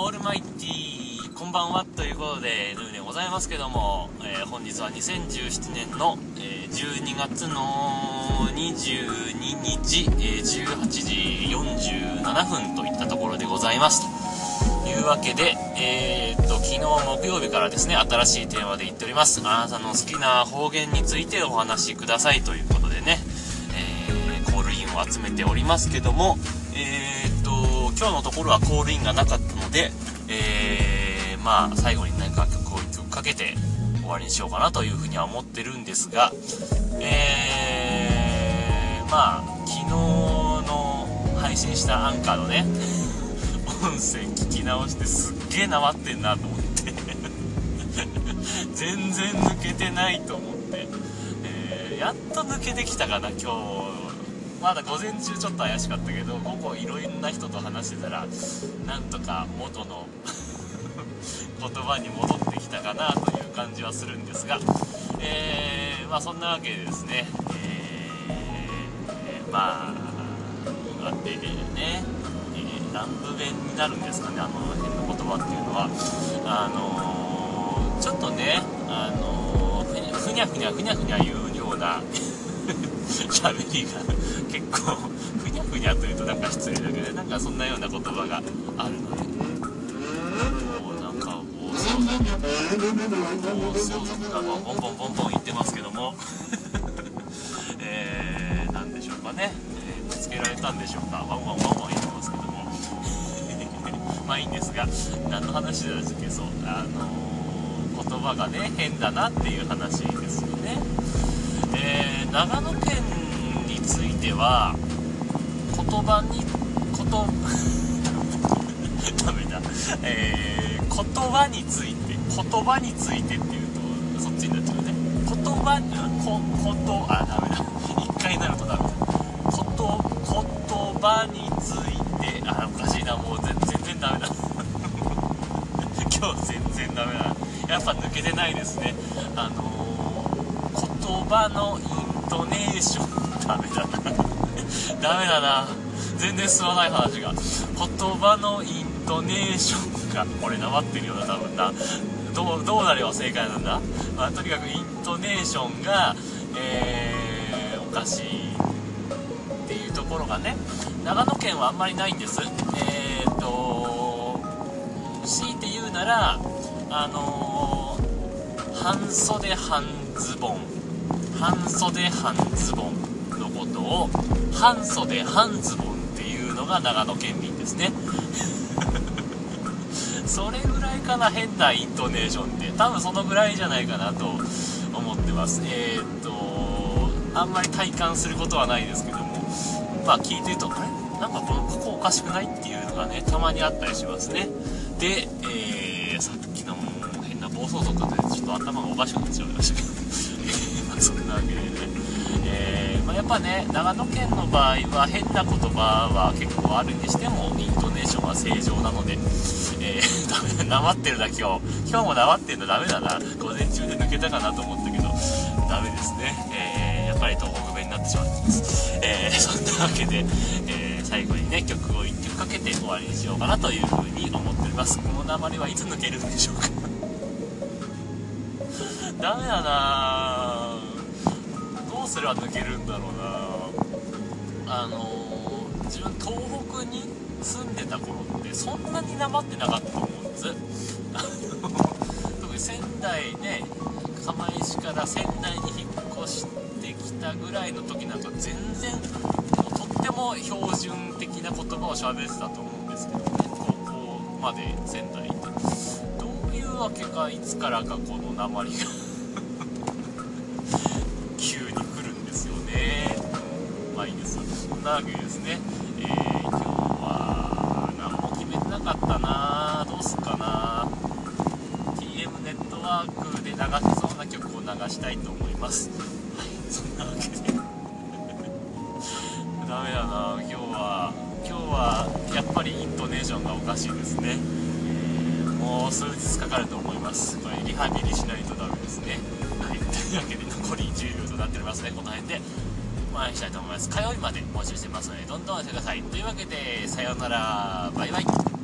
オールマイティー、こんばんはということで、ヌーでございますけども、えー、本日は2017年の、えー、12月の22日、えー、18時47分といったところでございます。というわけで、えー、っと、昨日木曜日からですね、新しいテーマで言っております。あなたの好きな方言についてお話しくださいということでね、えー、コールインを集めておりますけども、今日のところはコールインがなかったので、えー、まあ、最後に何か曲を1曲かけて終わりにしようかなというふうには思ってるんですが、えー、まあ、昨日の配信したアンカーのね、音声聞き直してすっげえなまってんなと思って 全然抜けてないと思って、えー、やっと抜けてきたかな、今日。まだ午前中ちょっと怪しかったけど午後いろんな人と話してたらなんとか元の 言葉に戻ってきたかなという感じはするんですが、えー、まあそんなわけでですね、えー、まあでね、えー、南部弁になるんですかねあの辺の言葉っていうのは。あの、ちょっとねあの、ふにゃふにゃふにゃふにゃ言うような喋りが結構ふにゃふにゃというとなんか失礼だけどなんかそんなような言葉があるので。もうなんか暴走暴走族がボンボンボンボン言ってますけども。えー、なんでしょうかね、えー、見つけられたんでしょうか。ワンワンワンワン言ってますけども。まあいいんですが何の話だっけ。そう。あのー、言葉がね変だなっていう話ですよね。えー、長野県については言葉にこと ダメだ。えー、言葉について言葉についてっていうとそっちになっちゃうね。言葉にこことあダメだ。一回なるとダメだ。こと言葉についてあおかしいな。もう全然ダメだ。今日全然ダメだ。やっぱ抜けてないですね。あのー、言葉の意トネーション。ダメだな。ダメだな。全然進まない話が。言葉のイントネーションがこれなまってるような多分な。どうどうなれば正解なんだ、まあ、とにかくイントネーションがえー、おかしいっていうところがね。長野県はあんまりないんです。えーと強いて言うならあのー、半袖半ズボン。半袖半ズボンのことを半袖半ズボンっていうのが長野県民ですね。それぐらいかな変なイントネーションって多分そのぐらいじゃないかなと思ってます。えー、っとあんまり体感することはないですけどもまあ聞いてるとあれ？なんかこのここおかしくないっていうのがねたまにあったりしますね。で、えー、さっきの変な暴走族でちょっと頭がおかしくなっちゃいましたけど。そんなわけでね、えー、まあ、やっぱね長野県の場合は変な言葉は結構あるにしてもイントネーションは正常なので、えー、ダメだなまってるだ今日。今日もなまってんのダメだな。午前中で抜けたかなと思ったけどダメですね、えー、やっぱり東北弁になってしまってます、え そんなわけで、え最後にね曲を1曲かけて終わりにしようかなというふうに思っております。この鉛はいつ抜けるんでしょうか。ダメだなどうすれば抜けるんだろうな。あのー、自分東北に住んでた頃ってそんなになまってなかったと思うんです。特に仙台ね釜石から仙台に引っ越してきたぐらいの時なんか全然とっても標準的な言葉を喋ってたと思うんですけどね高校まで仙台行って。どういうわけかいつからかこの鉛が。いです。そんなわけですね、えー、今日は何も決めてなかったな。どうすっかな。TM ネットワークで流せそうな曲を流したいと思います。はいそんなわけで。ダメだな。今日は今日はやっぱりイントネーションがおかしいですね、もう数日かかると思います。これリハビリしないとダメですね。はい。というわけで残り10秒となっておりますね。この辺で。お会いしたいと思います。火曜日まで募集してますのでどんどんお寄せください。というわけでさようなら。バイバイ。